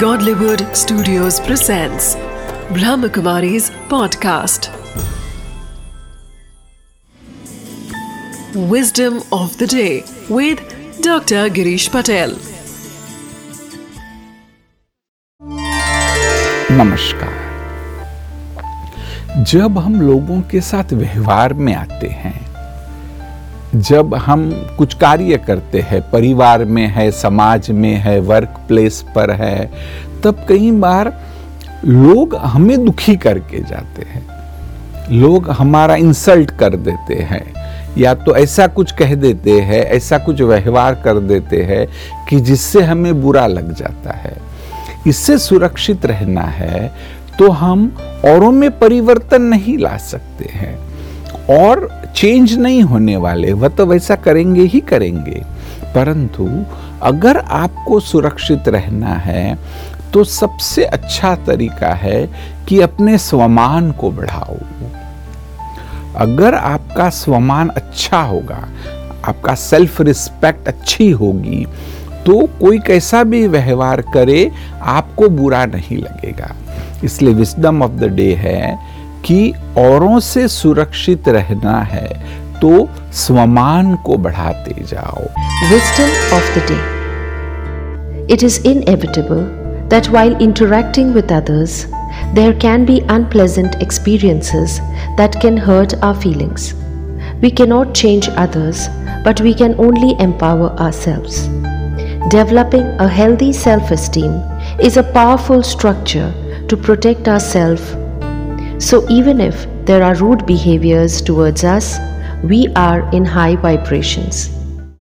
Godlywood Studios presents Brahmakumari's podcast. Wisdom of the day with Dr. Girish Patel. नमस्कार जब हम लोगों के साथ व्यवहार में आते हैं जब हम कुछ कार्य करते हैं, परिवार में है, समाज में है वर्क प्लेस पर है, तब कई बार लोग हमें दुखी करके जाते हैं। लोग हमारा इंसल्ट कर देते हैं। या तो ऐसा कुछ कह देते हैं, ऐसा कुछ व्यवहार कर देते हैं कि जिससे हमें बुरा लग जाता है। इससे सुरक्षित रहना है तो हम औरों में परिवर्तन नहीं ला सकते हैं। और चेंज नहीं होने वाले, वह तो वैसा करेंगे ही करेंगे। परंतु अगर आपको सुरक्षित रहना है तो सबसे अच्छा तरीका है कि अपने स्वमान को बढ़ाओ। अगर आपका स्वमान अच्छा होगा, आपका सेल्फ रिस्पेक्ट अच्छी होगी तो कोई कैसा भी व्यवहार करे, आपको बुरा नहीं लगेगा। इसलिए विस्डम ऑफ़ द डे है कि औरों से सुरक्षित रहना है तो स्वमान को बढ़ाते जाओ। Wisdom of the day it is inevitable that while interacting with others there can be unpleasant experiences that can hurt our feelings we can not change others but we can only empower ourselves developing a healthy self esteem is a powerful structure to protect ourselves So, even if there are rude behaviors towards us, we are in high vibrations.